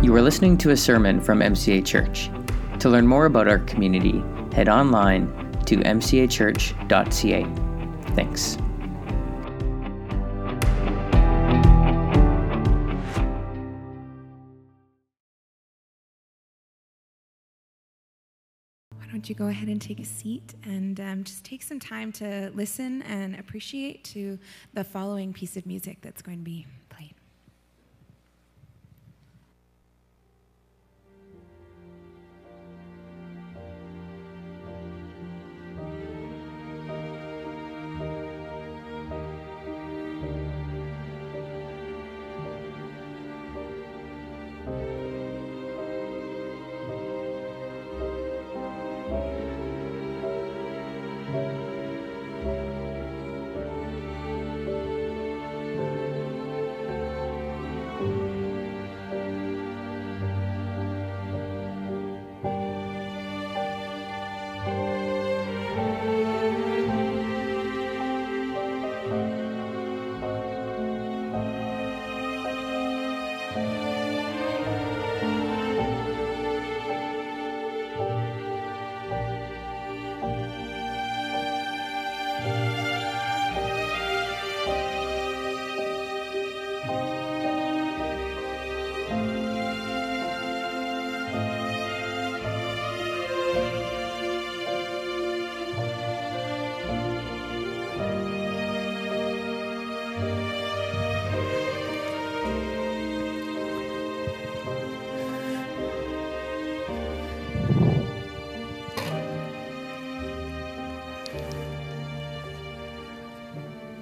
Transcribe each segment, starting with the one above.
You are listening to a sermon from MCA Church. To learn more about our community, head online to mcachurch.ca. Thanks. Why don't you go ahead and take a seat and um, just take some time to listen and appreciate to the following piece of music that's going to be played.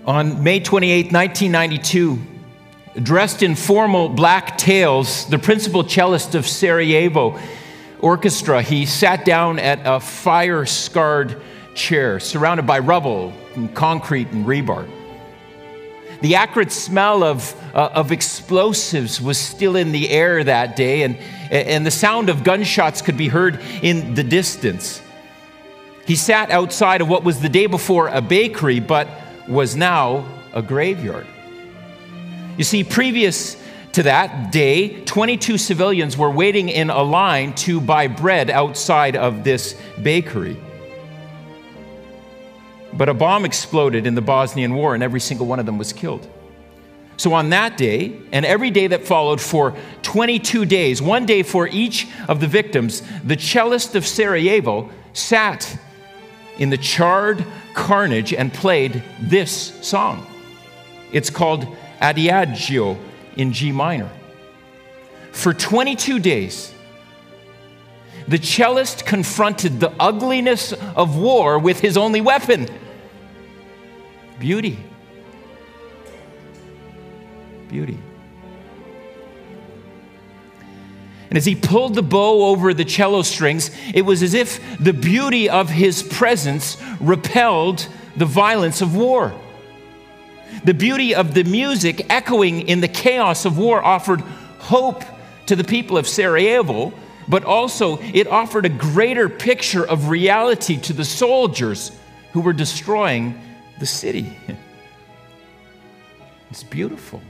On May 28, 1992, dressed in formal black tails, the principal cellist of Sarajevo Orchestra, he sat down at a fire scarred chair surrounded by rubble and concrete and rebar. The acrid smell of, uh, of explosives was still in the air that day, and, and the sound of gunshots could be heard in the distance. He sat outside of what was the day before a bakery, but was now a graveyard. You see, previous to that day, 22 civilians were waiting in a line to buy bread outside of this bakery. But a bomb exploded in the Bosnian War, and every single one of them was killed. So, on that day, and every day that followed for 22 days, one day for each of the victims, the cellist of Sarajevo sat in the charred carnage and played this song. It's called Adagio in G minor. For 22 days, the cellist confronted the ugliness of war with his only weapon beauty. Beauty. And as he pulled the bow over the cello strings, it was as if the beauty of his presence repelled the violence of war. The beauty of the music echoing in the chaos of war offered hope to the people of Sarajevo, but also it offered a greater picture of reality to the soldiers who were destroying the city. It's beautiful.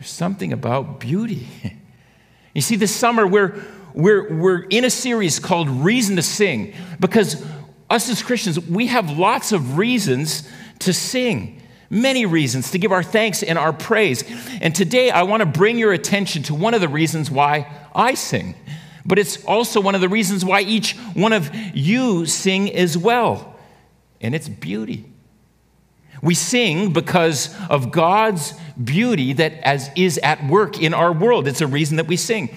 There's something about beauty. You see, this summer we're, we're, we're in a series called Reason to Sing because us as Christians, we have lots of reasons to sing, many reasons to give our thanks and our praise. And today I want to bring your attention to one of the reasons why I sing, but it's also one of the reasons why each one of you sing as well, and it's beauty. We sing because of God's beauty that as is at work in our world. It's a reason that we sing.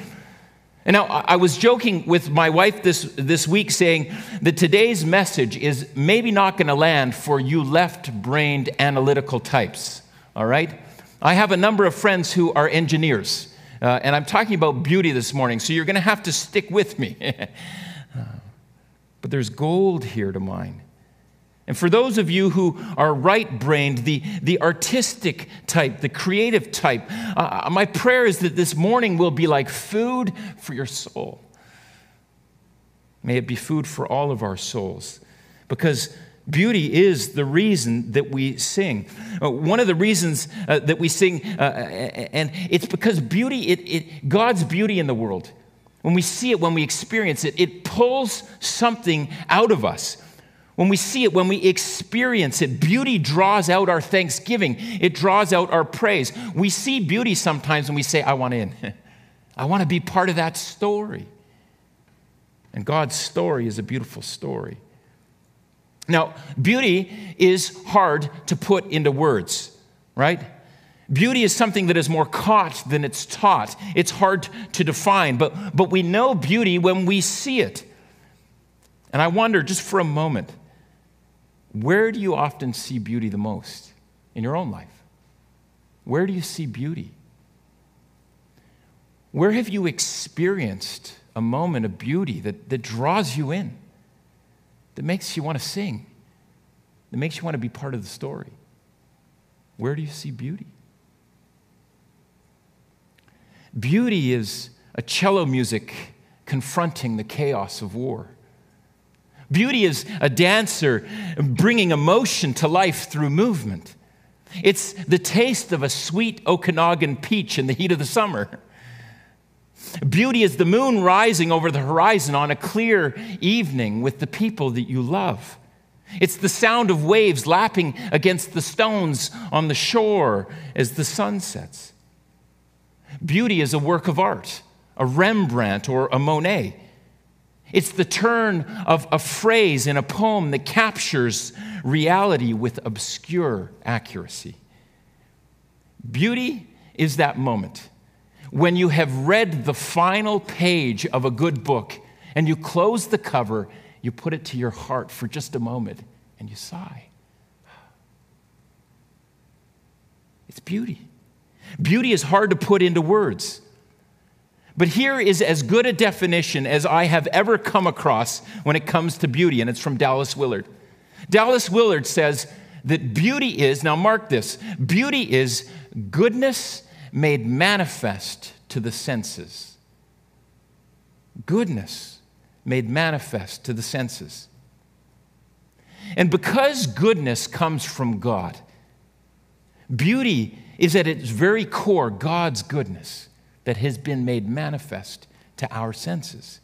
And now I was joking with my wife this, this week saying that today's message is maybe not going to land for you left-brained analytical types. All right? I have a number of friends who are engineers, uh, and I'm talking about beauty this morning, so you're going to have to stick with me. but there's gold here to mine. And for those of you who are right brained, the, the artistic type, the creative type, uh, my prayer is that this morning will be like food for your soul. May it be food for all of our souls. Because Beauty is the reason that we sing. Uh, one of the reasons uh, that we sing, uh, and it's because beauty, it, it, God's beauty in the world, when we see it, when we experience it, it pulls something out of us. When we see it, when we experience it, beauty draws out our thanksgiving. It draws out our praise. We see beauty sometimes and we say, I want in. I want to be part of that story. And God's story is a beautiful story. Now, beauty is hard to put into words, right? Beauty is something that is more caught than it's taught. It's hard to define, but, but we know beauty when we see it. And I wonder, just for a moment, where do you often see beauty the most in your own life? Where do you see beauty? Where have you experienced a moment of beauty that, that draws you in? that makes you want to sing, that makes you want to be part of the story? Where do you see beauty? Beauty is a cello music confronting the chaos of war. Beauty is a dancer bringing emotion to life through movement. It's the taste of a sweet Okanagan peach in the heat of the summer. Beauty is the moon rising over the horizon on a clear evening with the people that you love. It's the sound of waves lapping against the stones on the shore as the sun sets. Beauty is a work of art, a Rembrandt or a Monet. It's the turn of a phrase in a poem that captures reality with obscure accuracy. Beauty is that moment when you have read the final page of a good book and you close the cover, you put it to your heart for just a moment and you sigh. It's beauty. Beauty is hard to put into words. But here is as good a definition as I have ever come across when it comes to beauty, and it's from Dallas Willard. Dallas Willard says that beauty is, now mark this, beauty is goodness made manifest to the senses. Goodness made manifest to the senses. And because goodness comes from God, beauty is at its very core God's goodness that has been made manifest to our senses.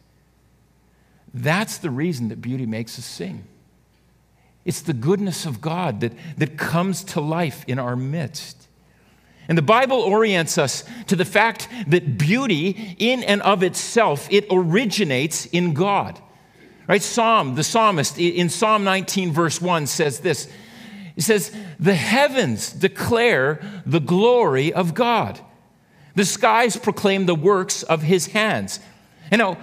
That's the reason that beauty makes us sing. It's the goodness of God that, that comes to life in our midst. And the Bible orients us to the fact that beauty in and of itself, it originates in God. Right? Psalm, the psalmist in Psalm 19, verse 1 says this. He says, The heavens declare the glory of God. The skies proclaim the works of his hands. You know,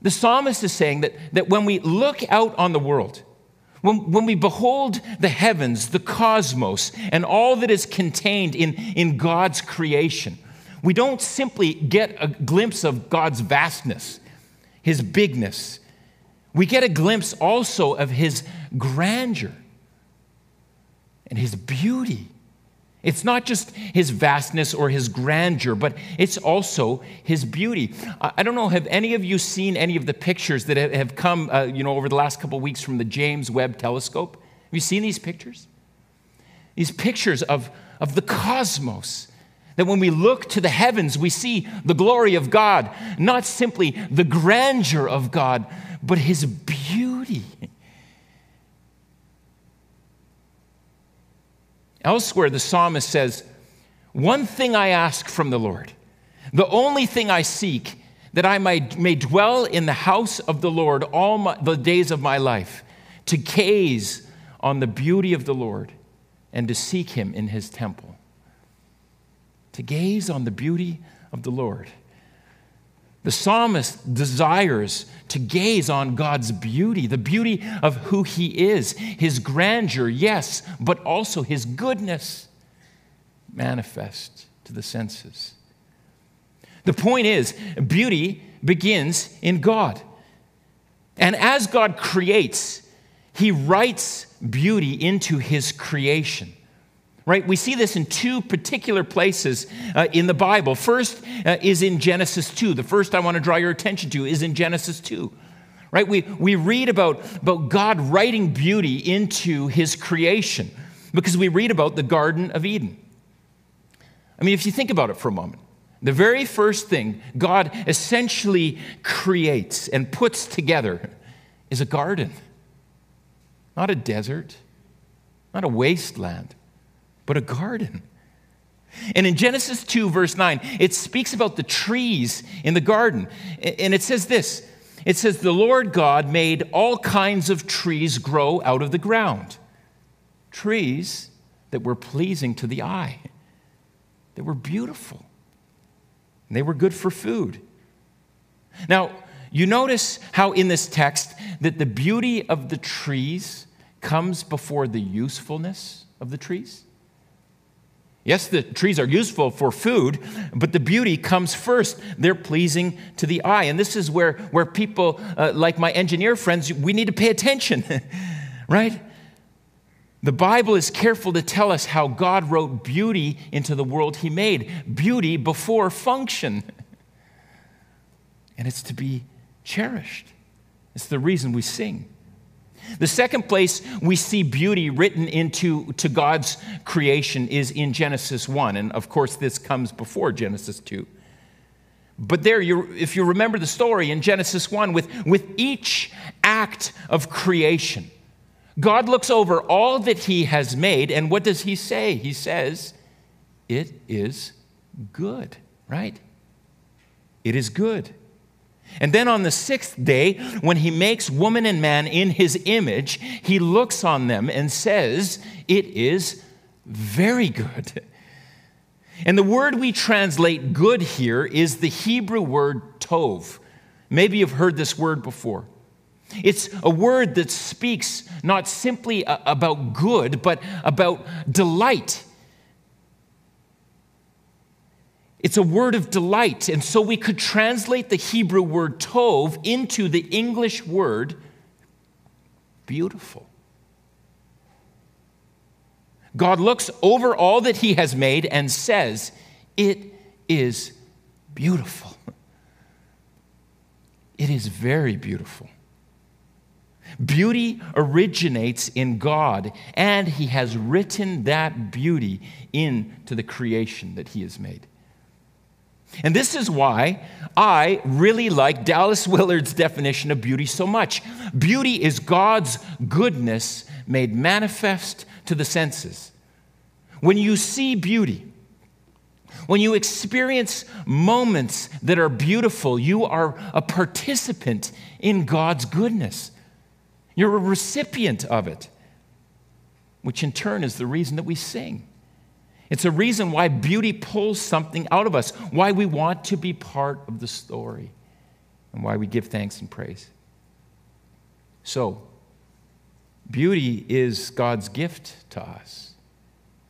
the psalmist is saying that, that when we look out on the world, when, when we behold the heavens, the cosmos, and all that is contained in, in God's creation, we don't simply get a glimpse of God's vastness, His bigness. We get a glimpse also of His grandeur and His beauty. It's not just his vastness or his grandeur, but it's also his beauty. I don't know, have any of you seen any of the pictures that have come, uh, you know, over the last couple of weeks from the James Webb Telescope? Have you seen these pictures? These pictures of, of the cosmos. That when we look to the heavens, we see the glory of God, not simply the grandeur of God, but his beauty. Elsewhere, the psalmist says, One thing I ask from the Lord, the only thing I seek, that I may, may dwell in the house of the Lord all my, the days of my life, to gaze on the beauty of the Lord and to seek him in his temple. To gaze on the beauty of the Lord. The psalmist desires to gaze on God's beauty, the beauty of who He is, His grandeur, yes, but also His goodness manifest to the senses. The point is, beauty begins in God. And as God creates, He writes beauty into His creation right? We see this in two particular places uh, in the Bible. First uh, is in Genesis 2. The first I want to draw your attention to is in Genesis 2. right? We, we read about, about God writing beauty into his creation because we read about the Garden of Eden. I mean, if you think about it for a moment, the very first thing God essentially creates and puts together is a garden, not a desert, not a wasteland, but a garden. And in Genesis 2, verse 9, it speaks about the trees in the garden. And it says this it says, The Lord God made all kinds of trees grow out of the ground, trees that were pleasing to the eye, that were beautiful, and they were good for food. Now, you notice how in this text that the beauty of the trees comes before the usefulness of the trees? Yes, the trees are useful for food, but the beauty comes first. They're pleasing to the eye. And this is where, where people, uh, like my engineer friends, we need to pay attention, right? The Bible is careful to tell us how God wrote beauty into the world He made, beauty before function. And it's to be cherished. It's the reason we sing. The second place we see beauty written into to God's creation is in Genesis 1. And of course, this comes before Genesis 2. But there, you, if you remember the story in Genesis 1, with, with each act of creation, God looks over all that He has made, and what does He say? He says, It is good, right? It is good. And then on the sixth day, when he makes woman and man in his image, he looks on them and says, It is very good. And the word we translate good here is the Hebrew word tov. Maybe you've heard this word before. It's a word that speaks not simply about good, but about delight It's a word of delight. And so we could translate the Hebrew word tov into the English word beautiful. God looks over all that he has made and says, It is beautiful. It is very beautiful. Beauty originates in God, and he has written that beauty into the creation that he has made. And this is why I really like Dallas Willard's definition of beauty so much. Beauty is God's goodness made manifest to the senses. When you see beauty, when you experience moments that are beautiful, you are a participant in God's goodness. You're a recipient of it, which in turn is the reason that we sing. It's a reason why beauty pulls something out of us, why we want to be part of the story, and why we give thanks and praise. So, beauty is God's gift to us.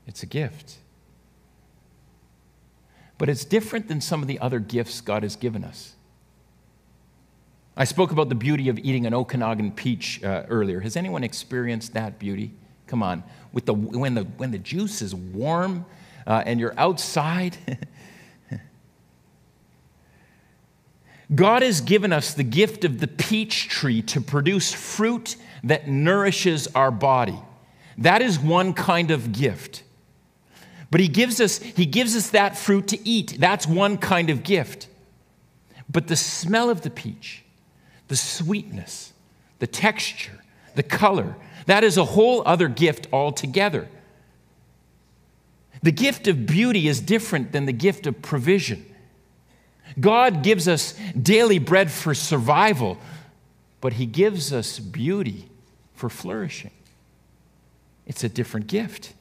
It's a gift. But it's different than some of the other gifts God has given us. I spoke about the beauty of eating an Okanagan peach uh, earlier. Has anyone experienced that beauty? Come on. With the, when, the, when the juice is warm uh, and you're outside. God has given us the gift of the peach tree to produce fruit that nourishes our body. That is one kind of gift. But he gives us he gives us that fruit to eat. That's one kind of gift. But the smell of the peach, the sweetness, the texture, the color, that is a whole other gift altogether. The gift of beauty is different than the gift of provision. God gives us daily bread for survival, but He gives us beauty for flourishing. It's a different gift.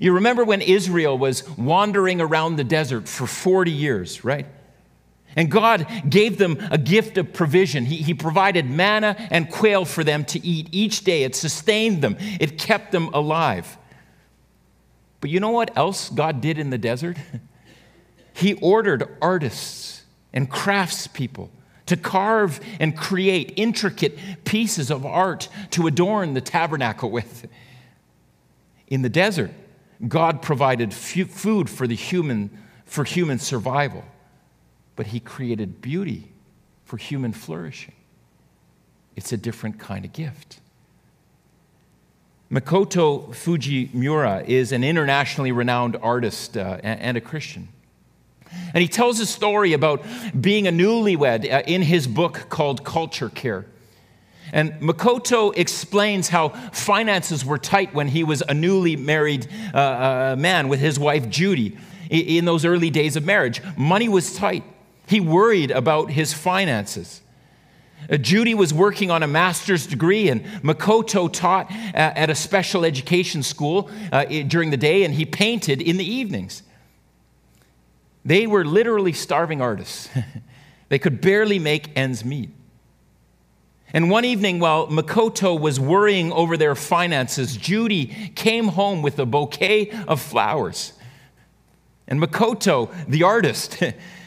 You remember when Israel was wandering around the desert for 40 years, right? And God gave them a gift of provision. He, he, provided manna and quail for them to eat each day. It sustained them, it kept them alive. But you know what else God did in the desert? He ordered artists and craftspeople to carve and create intricate pieces of art to adorn the tabernacle with. In the desert, God provided food for the human for human survival but he created beauty for human flourishing. it's a different kind of gift. Makoto Fujimura is an internationally renowned artist uh, and a Christian. And he tells a story about being a newlywed uh, in his book called Culture Care. And Makoto explains how finances were tight when he was a newly married uh, uh, man with his wife Judy in those early days of marriage. Money was tight. He worried about his finances. Uh, Judy was working on a master's degree, and Makoto taught uh, at a special education school uh, during the day, and he painted in the evenings. They were literally starving artists. they could barely make ends meet. And one evening, while Makoto was worrying over their finances, Judy came home with a bouquet of flowers. And Makoto, the artist,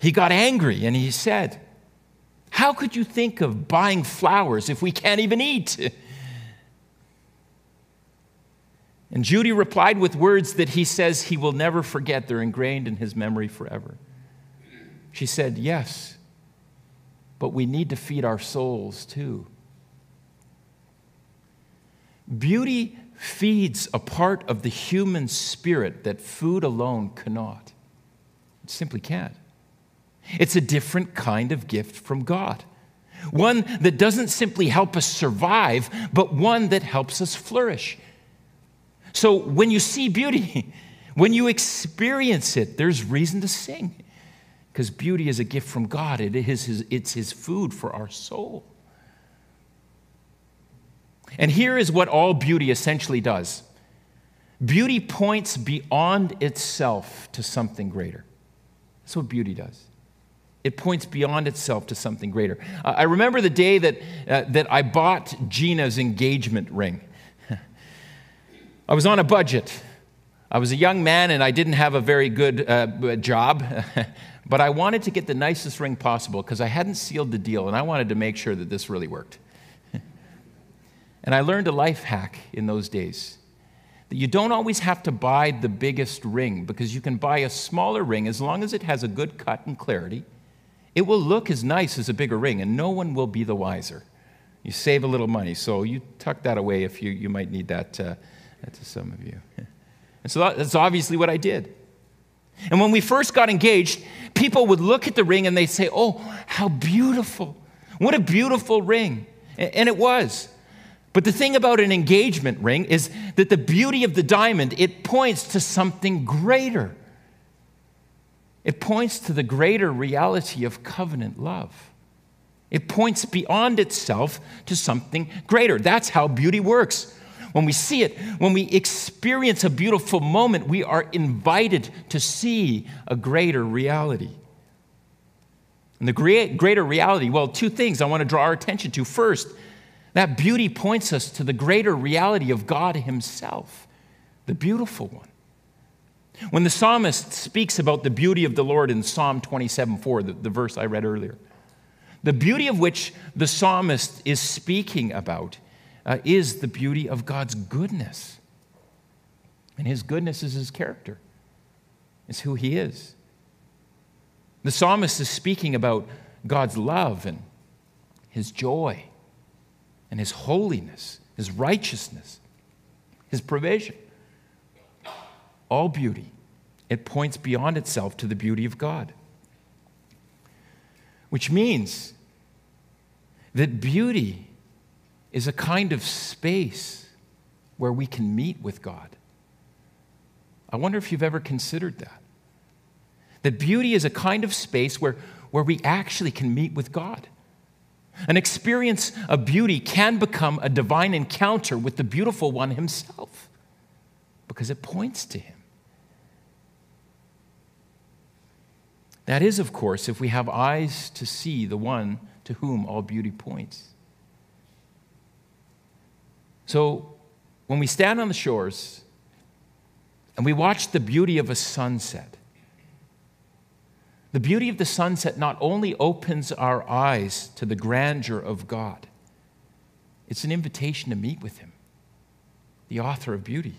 he got angry and he said, How could you think of buying flowers if we can't even eat? And Judy replied with words that he says he will never forget. They're ingrained in his memory forever. She said, Yes, but we need to feed our souls too. Beauty feeds a part of the human spirit that food alone cannot. It simply can't. It's a different kind of gift from God. One that doesn't simply help us survive, but one that helps us flourish. So when you see beauty, when you experience it, there's reason to sing. Because beauty is a gift from God, it is his, it's His food for our soul. And here is what all beauty essentially does beauty points beyond itself to something greater. That's what beauty does. It points beyond itself to something greater. I remember the day that, uh, that I bought Gina's engagement ring. I was on a budget. I was a young man and I didn't have a very good uh, job, but I wanted to get the nicest ring possible because I hadn't sealed the deal and I wanted to make sure that this really worked. and I learned a life hack in those days that you don't always have to buy the biggest ring because you can buy a smaller ring as long as it has a good cut and clarity. It will look as nice as a bigger ring and no one will be the wiser. You save a little money, so you tuck that away if you, you might need that. Uh, to some of you. And so that's obviously what I did. And when we first got engaged, people would look at the ring and they'd say, Oh, how beautiful. What a beautiful ring. And it was. But the thing about an engagement ring is that the beauty of the diamond, it points to something greater. It points to the greater reality of covenant love. It points beyond itself to something greater. That's how beauty works when we see it, when we experience a beautiful moment, we are invited to see a greater reality. And the greater reality, well, two things I want to draw our attention to. First, that beauty points us to the greater reality of God Himself, the beautiful one. When the psalmist speaks about the beauty of the Lord in Psalm 27 4, the, the verse I read earlier, the beauty of which the psalmist is speaking about uh, is the beauty of God's goodness. And his goodness is his character, it's who he is. The psalmist is speaking about God's love and his joy and his holiness, his righteousness, his provision. All beauty. It points beyond itself to the beauty of God. Which means that beauty is a kind of space where we can meet with God. I wonder if you've ever considered that. That beauty is a kind of space where, where we actually can meet with God. An experience of beauty can become a divine encounter with the beautiful one himself because it points to him. That is, of course, if we have eyes to see the one to whom all beauty points. So when we stand on the shores and we watch the beauty of a sunset, the beauty of the sunset not only opens our eyes to the grandeur of God, it's an invitation to meet with Him, the author of beauty.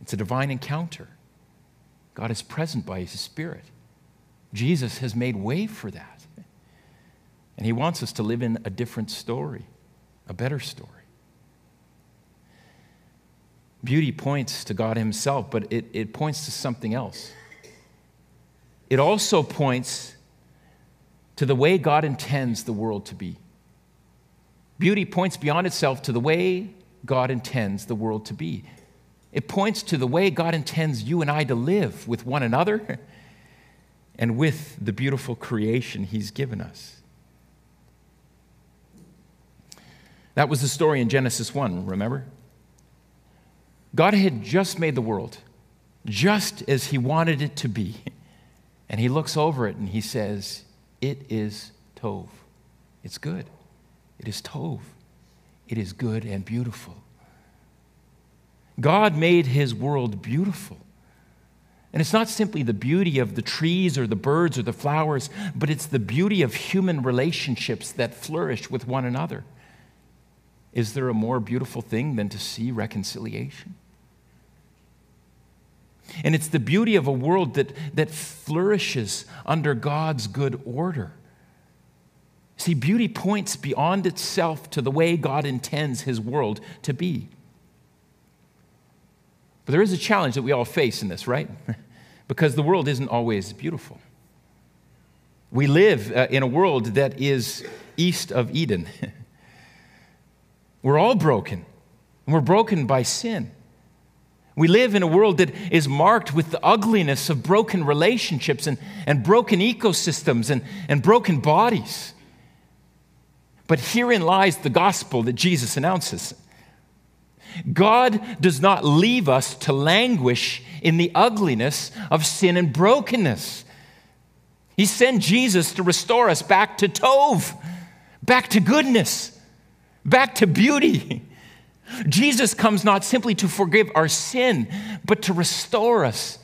It's a divine encounter. God is present by His Spirit. Jesus has made way for that. And He wants us to live in a different story, a better story. Beauty points to God Himself, but it, it points to something else. It also points to the way God intends the world to be. Beauty points beyond itself to the way God intends the world to be. It points to the way God intends you and I to live with one another and with the beautiful creation He's given us. That was the story in Genesis 1, remember? God had just made the world, just as He wanted it to be. And He looks over it and He says, It is Tov. It's good. It is Tov. It is good and beautiful. God made His world beautiful. And it's not simply the beauty of the trees or the birds or the flowers, but it's the beauty of human relationships that flourish with one another. Is there a more beautiful thing than to see reconciliation? And it's the beauty of a world that, that flourishes under God's good order. See, beauty points beyond itself to the way God intends his world to be. But there is a challenge that we all face in this, right? because the world isn't always beautiful. We live uh, in a world that is east of Eden. we're all broken, and we're broken by sin. We live in a world that is marked with the ugliness of broken relationships and, and broken ecosystems and, and broken bodies. But herein lies the gospel that Jesus announces. God does not leave us to languish in the ugliness of sin and brokenness. He sent Jesus to restore us back to Tov, back to goodness, back to beauty. Jesus comes not simply to forgive our sin, but to restore us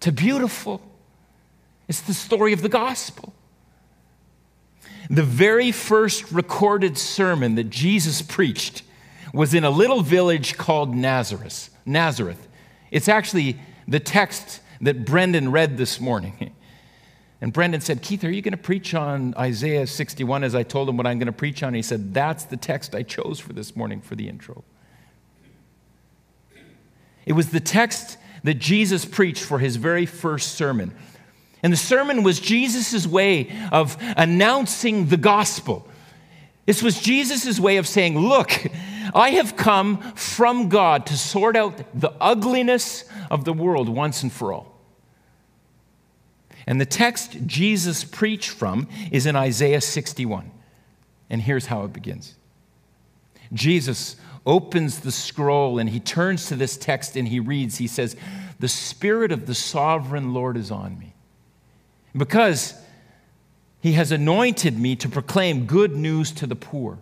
to beautiful. It's the story of the gospel. The very first recorded sermon that Jesus preached was in a little village called Nazareth. Nazareth. It's actually the text that Brendan read this morning. And Brendan said, Keith, are you going to preach on Isaiah 61 as I told him what I'm going to preach on? He said, That's the text I chose for this morning for the intro. It was the text that Jesus preached for his very first sermon. And the sermon was Jesus' way of announcing the gospel. This was Jesus' way of saying, Look, I have come from God to sort out the ugliness of the world once and for all. And the text Jesus preached from is in Isaiah 61. And here's how it begins Jesus opens the scroll and he turns to this text and he reads, he says, The Spirit of the sovereign Lord is on me. Because he has anointed me to proclaim good news to the poor.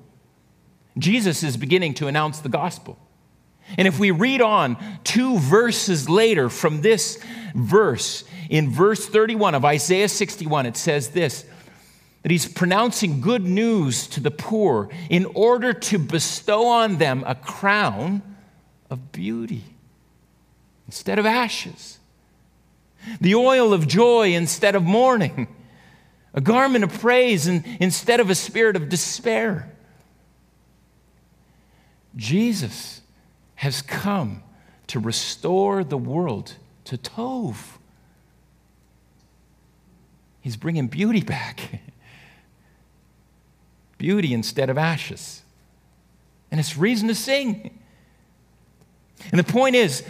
Jesus is beginning to announce the gospel. And if we read on two verses later from this verse, in verse 31 of Isaiah 61, it says this that he's pronouncing good news to the poor in order to bestow on them a crown of beauty instead of ashes, the oil of joy instead of mourning, a garment of praise instead of a spirit of despair. Jesus has come to restore the world to Tov. He's bringing beauty back. beauty instead of ashes. And it's reason to sing. And the point is,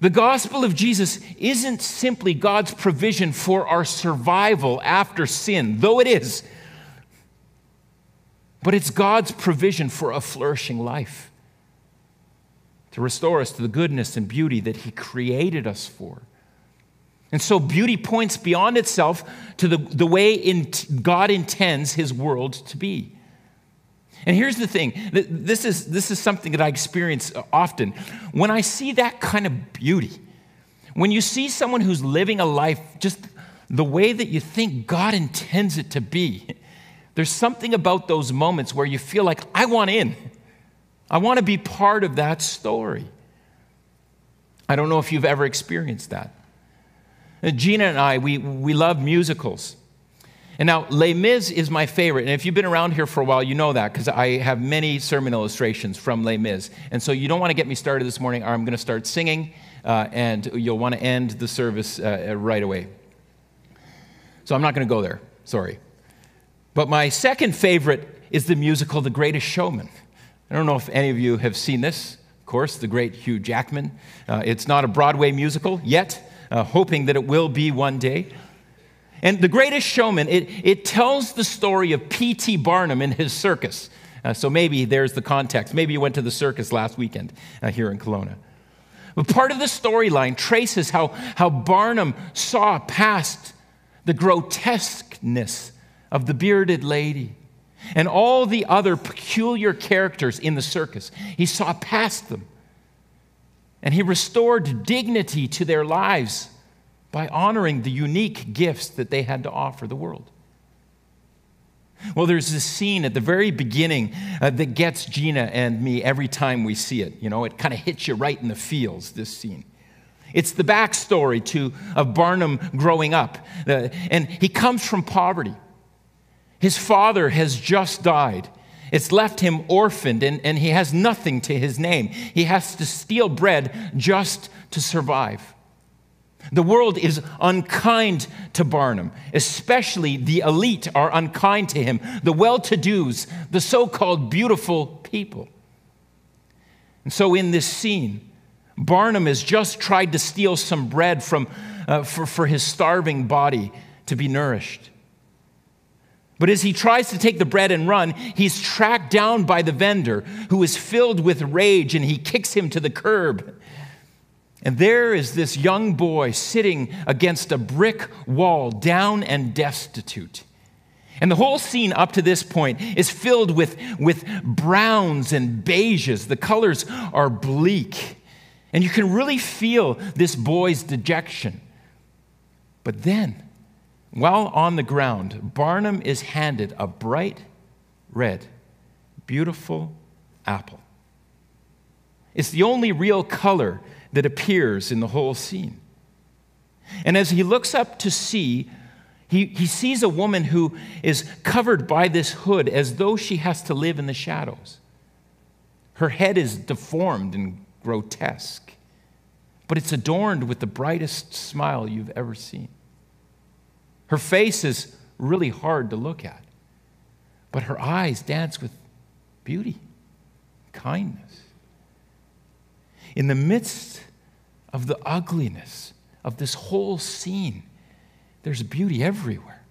the gospel of Jesus isn't simply God's provision for our survival after sin, though it is, but it's God's provision for a flourishing life to restore us to the goodness and beauty that He created us for. And so beauty points beyond itself to the, the way in, God intends his world to be. And here's the thing this is, this is something that I experience often. When I see that kind of beauty, when you see someone who's living a life just the way that you think God intends it to be, there's something about those moments where you feel like, I want in. I want to be part of that story. I don't know if you've ever experienced that. Uh, Gina and I, we, we love musicals. And now, Les Mis is my favorite. And if you've been around here for a while, you know that because I have many sermon illustrations from Les Mis. And so you don't want to get me started this morning, or I'm going to start singing, uh, and you'll want to end the service uh, right away. So I'm not going to go there. Sorry. But my second favorite is the musical The Greatest Showman. I don't know if any of you have seen this. Of course, the great Hugh Jackman. Uh, it's not a Broadway musical yet, uh, hoping that it will be one day. And The Greatest Showman, it, it tells the story of P.T. Barnum and his circus. Uh, so maybe there's the context. Maybe you went to the circus last weekend uh, here in Kelowna. But part of the storyline traces how, how Barnum saw past the grotesqueness of the bearded lady and all the other peculiar characters in the circus. He saw past them. And he restored dignity to their lives by honoring the unique gifts that they had to offer the world. Well, there's this scene at the very beginning uh, that gets Gina and me every time we see it. You know, it kind of hits you right in the feels, this scene. It's the backstory to, of Barnum growing up. Uh, and he comes from poverty. His father has just died. It's left him orphaned, and, and he has nothing to his name. He has to steal bread just to survive. The world is unkind to Barnum, especially the elite are unkind to him, the well to dos, the so called beautiful people. And so, in this scene, Barnum has just tried to steal some bread from, uh, for, for his starving body to be nourished. But as he tries to take the bread and run, he's tracked down by the vendor who is filled with rage and he kicks him to the curb. And there is this young boy sitting against a brick wall, down and destitute. And the whole scene up to this point is filled with, with browns and beiges. The colors are bleak. And you can really feel this boy's dejection. But then, while on the ground, Barnum is handed a bright red, beautiful apple. It's the only real color that appears in the whole scene. And as he looks up to see, he, he sees a woman who is covered by this hood as though she has to live in the shadows. Her head is deformed and grotesque, but it's adorned with the brightest smile you've ever seen. Her face is really hard to look at, but her eyes dance with beauty, kindness. In the midst of the ugliness of this whole scene, there's beauty everywhere.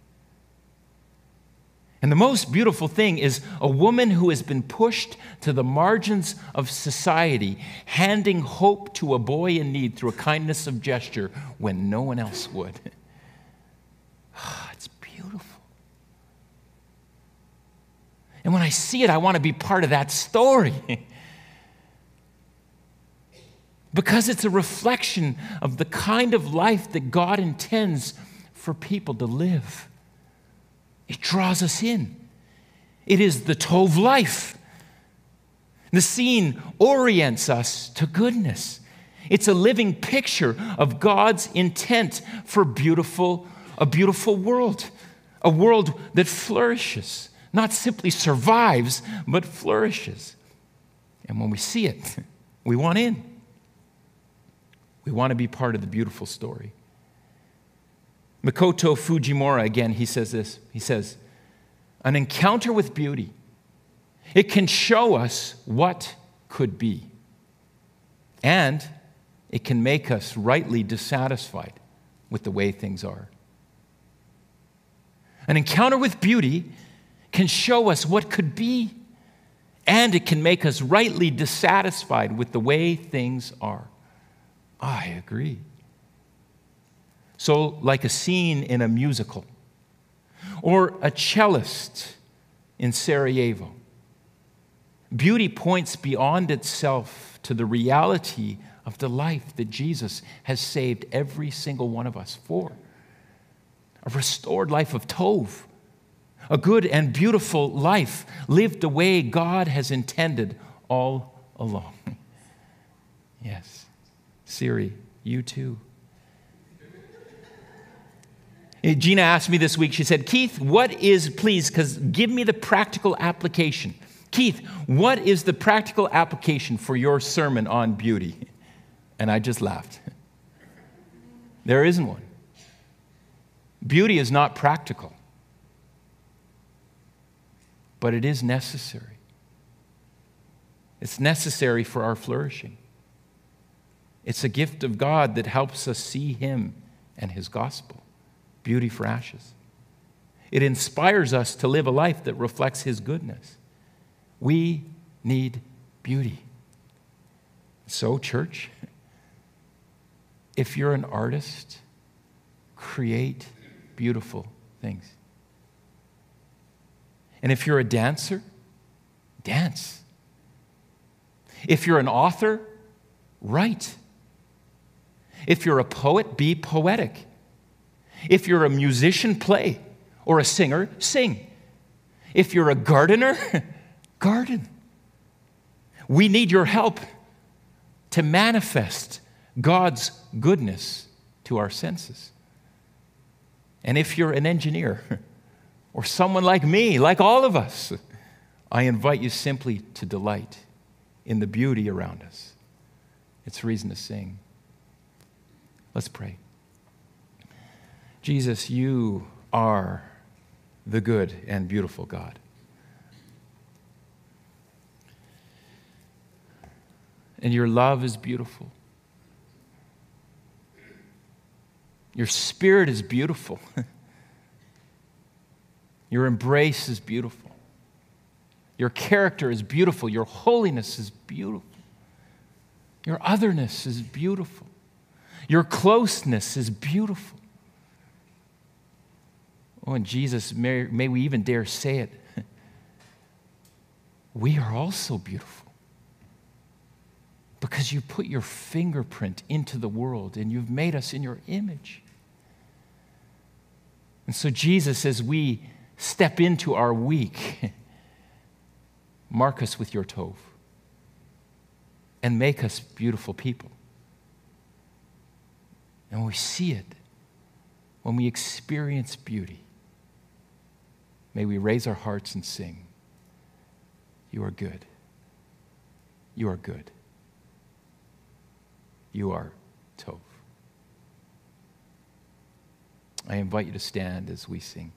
And the most beautiful thing is a woman who has been pushed to the margins of society, handing hope to a boy in need through a kindness of gesture when no one else would. it's beautiful. And when I see it, I want to be part of that story. because it's a reflection of the kind of life that God intends for people to live. It draws us in. It is the Tov life. The scene orients us to goodness. It's a living picture of God's intent for beautiful, a beautiful world, a world that flourishes, not simply survives, but flourishes. And when we see it, we want in. We want to be part of the beautiful story. Makoto Fujimura, again, he says this. He says, An encounter with beauty, it can show us what could be, and it can make us rightly dissatisfied with the way things are. An encounter with beauty can show us what could be, and it can make us rightly dissatisfied with the way things are. I agree. So, like a scene in a musical, or a cellist in Sarajevo, beauty points beyond itself to the reality of the life that Jesus has saved every single one of us for a restored life of Tov, a good and beautiful life lived the way God has intended all along. yes. Siri, you too. Eh, Gina asked me this week, she said, Keith, what is, please, because give me the practical application. Keith, what is the practical application for your sermon on beauty? And I just laughed. There isn't one. Beauty is not practical, but it is necessary. It's necessary for our flourishing. It's a gift of God that helps us see Him and His gospel. Beauty for ashes. It inspires us to live a life that reflects His goodness. We need beauty. So, church, if you're an artist, create beautiful things. And if you're a dancer, dance. If you're an author, write. If you're a poet, be poetic. If you're a musician, play. Or a singer, sing. If you're a gardener, garden. We need your help to manifest God's goodness to our senses. And if you're an engineer or someone like me, like all of us, I invite you simply to delight in the beauty around us. It's reason to sing. Let's pray. Jesus, you are the good and beautiful God. And your love is beautiful. Your spirit is beautiful. Your embrace is beautiful. Your character is beautiful. Your holiness is beautiful. Your otherness is beautiful. Your closeness is beautiful. Oh, and Jesus, may, may we even dare say it. We are also beautiful because you put your fingerprint into the world and you've made us in your image. And so, Jesus, as we step into our week, mark us with your tov and make us beautiful people. And we see it, when we experience beauty, may we raise our hearts and sing, You are good. You are good. You are Tov. I invite you to stand as we sing.